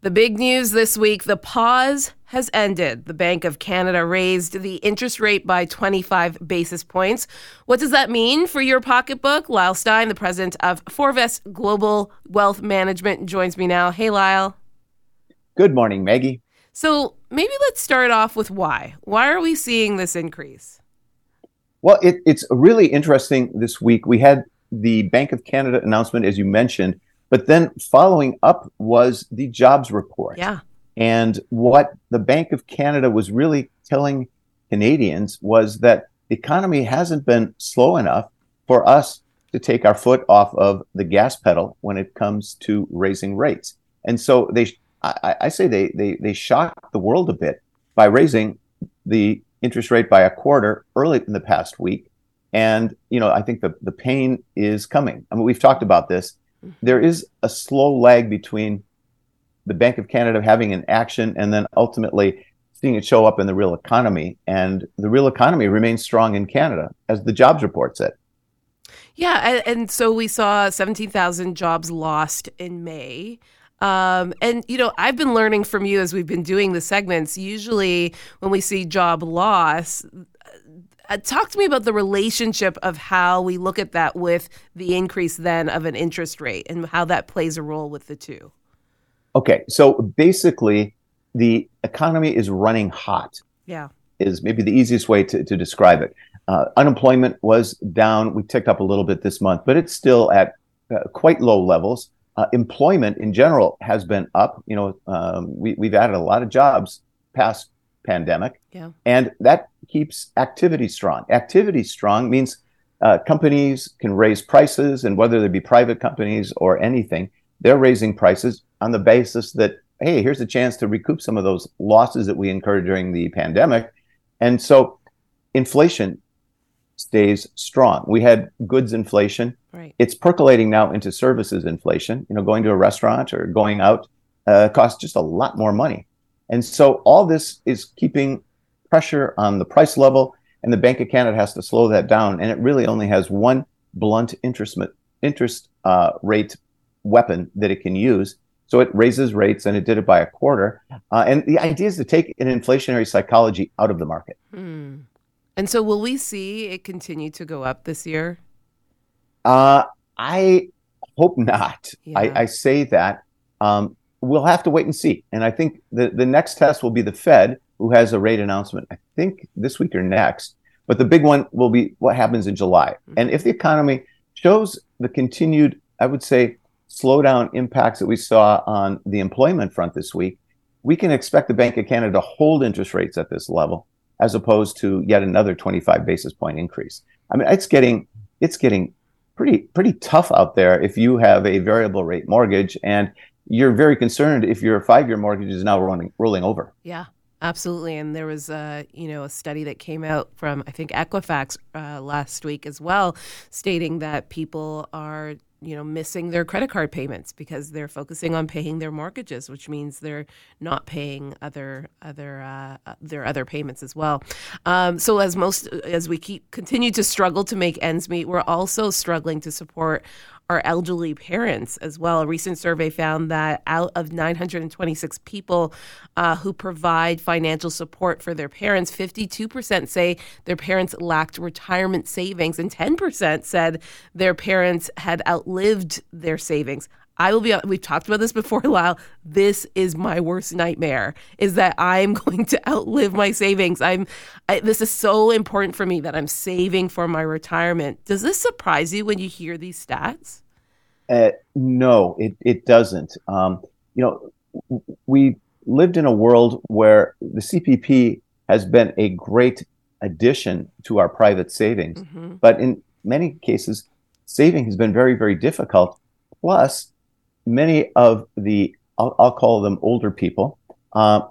The big news this week the pause has ended. The Bank of Canada raised the interest rate by 25 basis points. What does that mean for your pocketbook? Lyle Stein, the president of Forvest Global Wealth Management, joins me now. Hey, Lyle. Good morning, Maggie. So maybe let's start off with why. Why are we seeing this increase? Well, it, it's really interesting this week. We had the Bank of Canada announcement, as you mentioned but then following up was the jobs report. Yeah. And what the Bank of Canada was really telling Canadians was that the economy hasn't been slow enough for us to take our foot off of the gas pedal when it comes to raising rates. And so they, I, I say they, they, they shocked the world a bit by raising the interest rate by a quarter early in the past week. And, you know, I think the, the pain is coming. I mean, we've talked about this there is a slow lag between the Bank of Canada having an action and then ultimately seeing it show up in the real economy. And the real economy remains strong in Canada, as the jobs report said. Yeah, and, and so we saw 17,000 jobs lost in May. Um, and you know, I've been learning from you as we've been doing the segments. Usually, when we see job loss, uh, talk to me about the relationship of how we look at that with the increase then of an interest rate and how that plays a role with the two. Okay, so basically, the economy is running hot. Yeah. Is maybe the easiest way to, to describe it. Uh, unemployment was down. We ticked up a little bit this month, but it's still at uh, quite low levels. Uh, employment in general has been up. You know, um, we, we've added a lot of jobs past pandemic. Yeah. And that keeps activity strong. Activity strong means uh, companies can raise prices, and whether they be private companies or anything, they're raising prices on the basis that, hey, here's a chance to recoup some of those losses that we incurred during the pandemic. And so inflation stays strong. We had goods inflation. Right. It's percolating now into services inflation. You know, going to a restaurant or going out uh, costs just a lot more money. And so all this is keeping pressure on the price level, and the Bank of Canada has to slow that down. And it really only has one blunt interest interest uh, rate weapon that it can use. So it raises rates, and it did it by a quarter. Uh, and the idea is to take an inflationary psychology out of the market. Hmm. And so, will we see it continue to go up this year? Uh, I hope not. Yeah. I, I, say that. Um, we'll have to wait and see. And I think the, the next test will be the Fed, who has a rate announcement, I think this week or next. But the big one will be what happens in July. Mm-hmm. And if the economy shows the continued, I would say, slowdown impacts that we saw on the employment front this week, we can expect the Bank of Canada to hold interest rates at this level as opposed to yet another 25 basis point increase. I mean, it's getting it's getting pretty pretty tough out there if you have a variable rate mortgage and you're very concerned if your five year mortgage is now running, rolling over. Yeah. Absolutely, and there was a you know a study that came out from I think Equifax uh, last week as well, stating that people are you know missing their credit card payments because they're focusing on paying their mortgages, which means they're not paying other other uh, their other payments as well. Um, so as most as we keep continue to struggle to make ends meet, we're also struggling to support our elderly parents as well. A recent survey found that out of 926 people uh, who provide financial support for their parents, 52% say their parents lacked retirement savings, and 10% said their parents had outlived their savings. I will be. We've talked about this before, Lyle. This is my worst nightmare: is that I'm going to outlive my savings. I'm. I, this is so important for me that I'm saving for my retirement. Does this surprise you when you hear these stats? Uh, no, it it doesn't. Um, you know, we lived in a world where the CPP has been a great addition to our private savings, mm-hmm. but in many cases, saving has been very, very difficult. Plus, many of the, I'll, I'll call them older people, uh,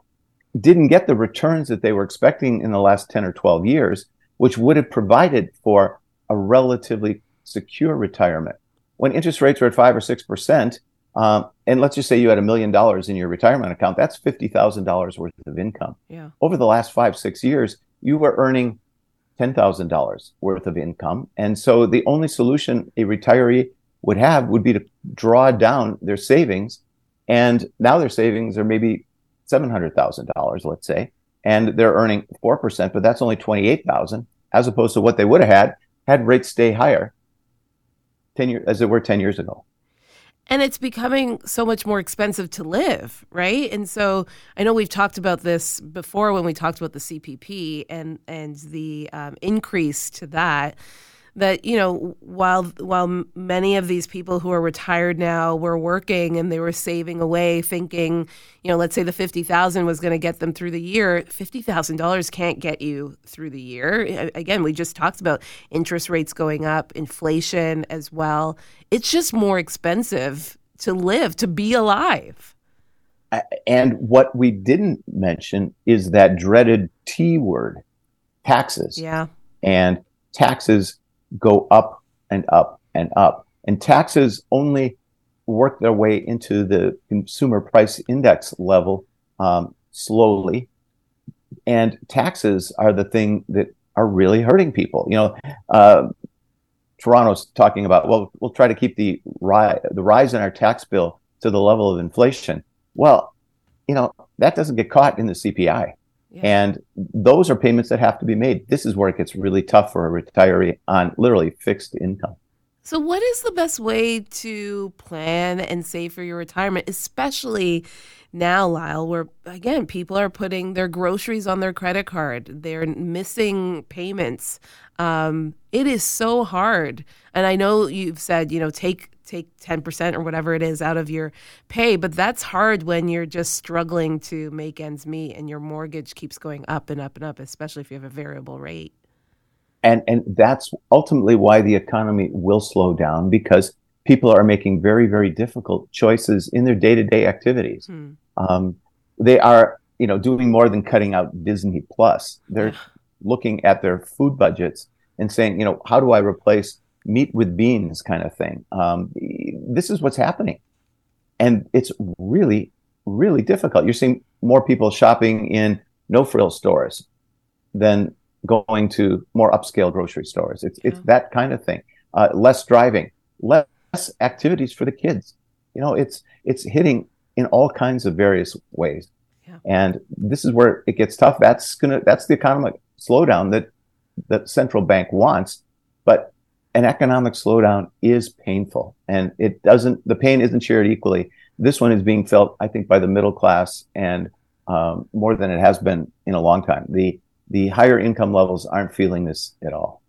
didn't get the returns that they were expecting in the last 10 or 12 years, which would have provided for a relatively secure retirement. When interest rates were at five or 6%, um, and let's just say you had a million dollars in your retirement account, that's $50,000 worth of income. Yeah. Over the last five, six years, you were earning $10,000 worth of income. And so the only solution a retiree would have would be to draw down their savings. And now their savings are maybe $700,000, let's say, and they're earning 4%, but that's only 28,000 as opposed to what they would have had had rates stay higher 10 years as they were 10 years ago. And it's becoming so much more expensive to live, right? And so I know we've talked about this before when we talked about the CPP and and the um, increase to that that you know while while many of these people who are retired now were working and they were saving away thinking you know let's say the 50,000 was going to get them through the year $50,000 can't get you through the year. Again we just talked about interest rates going up inflation as well. It's just more expensive to live to be alive. And what we didn't mention is that dreaded T word taxes. Yeah. And taxes go up and up and up. And taxes only work their way into the consumer price index level um, slowly. And taxes are the thing that are really hurting people. You know, uh, Toronto's talking about, well, we'll try to keep the the rise in our tax bill to the level of inflation. Well, you know, that doesn't get caught in the CPI. And those are payments that have to be made. This is where it gets really tough for a retiree on literally fixed income. So, what is the best way to plan and save for your retirement, especially now, Lyle, where again, people are putting their groceries on their credit card, they're missing payments. Um, it is so hard. And I know you've said, you know, take take 10% or whatever it is out of your pay. But that's hard when you're just struggling to make ends meet and your mortgage keeps going up and up and up, especially if you have a variable rate. And, and that's ultimately why the economy will slow down because people are making very, very difficult choices in their day to day activities. Hmm. Um, they are, you know, doing more than cutting out Disney Plus. They're looking at their food budgets and saying, you know, how do I replace meat with beans kind of thing. Um, this is what's happening. And it's really, really difficult. You're seeing more people shopping in no frill stores than going to more upscale grocery stores. It's, yeah. it's that kind of thing. Uh, less driving, less activities for the kids. You know, it's, it's hitting in all kinds of various ways. Yeah. And this is where it gets tough. That's gonna, that's the economic slowdown that the central bank wants. But an economic slowdown is painful and it doesn't, the pain isn't shared equally. This one is being felt, I think, by the middle class and um, more than it has been in a long time. The, the higher income levels aren't feeling this at all.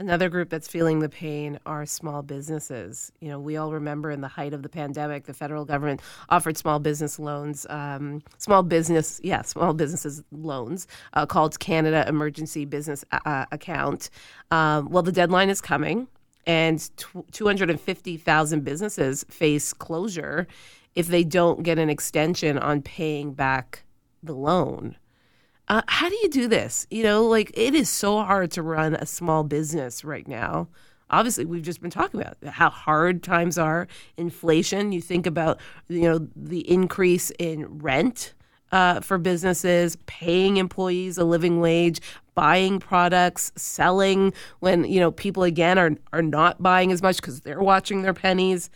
Another group that's feeling the pain are small businesses. You know, we all remember in the height of the pandemic, the federal government offered small business loans, um, small business, yeah, small businesses loans uh, called Canada Emergency Business uh, Account. Um, well, the deadline is coming, and t- 250,000 businesses face closure if they don't get an extension on paying back the loan. Uh, how do you do this? You know, like it is so hard to run a small business right now. Obviously, we've just been talking about how hard times are, inflation. You think about, you know, the increase in rent uh, for businesses, paying employees a living wage, buying products, selling when you know people again are are not buying as much because they're watching their pennies.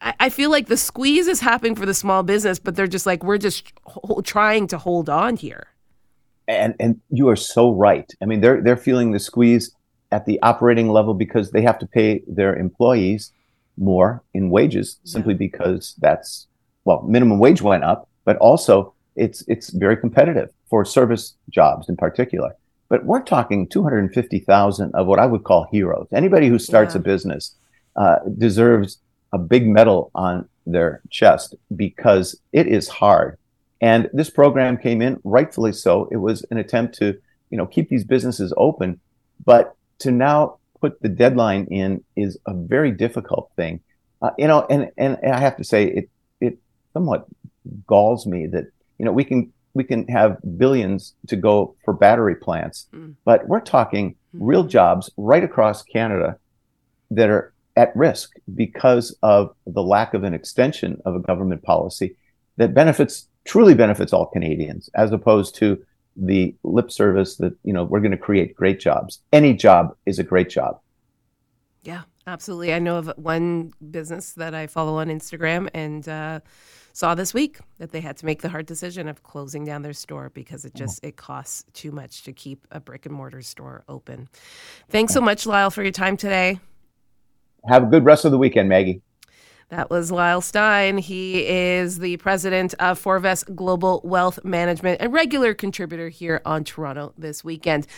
I, feel like the squeeze is happening for the small business, but they're just like we're just ho- trying to hold on here. And and you are so right. I mean, they're they're feeling the squeeze at the operating level because they have to pay their employees more in wages simply yeah. because that's well, minimum wage went up but also it's it's very competitive for service jobs in particular. But we're talking 250,000 of what I would call heroes. Anybody who starts yeah. a business uh, deserves a big medal on their chest because it is hard. And this program came in rightfully so. It was an attempt to, you know, keep these businesses open, but to now put the deadline in is a very difficult thing. Uh, you know, and, and and I have to say it it somewhat galls me that you know we can we can have billions to go for battery plants, mm. but we're talking mm-hmm. real jobs right across Canada that are at risk because of the lack of an extension of a government policy that benefits truly benefits all Canadians as opposed to the lip service that you know we're going to create great jobs. Any job is a great job. Yeah, Absolutely. I know of one business that I follow on Instagram and uh, saw this week that they had to make the hard decision of closing down their store because it just it costs too much to keep a brick and mortar store open. Thanks so much, Lyle, for your time today. Have a good rest of the weekend, Maggie. That was Lyle Stein. He is the president of Forvest Global Wealth Management and regular contributor here on Toronto this weekend.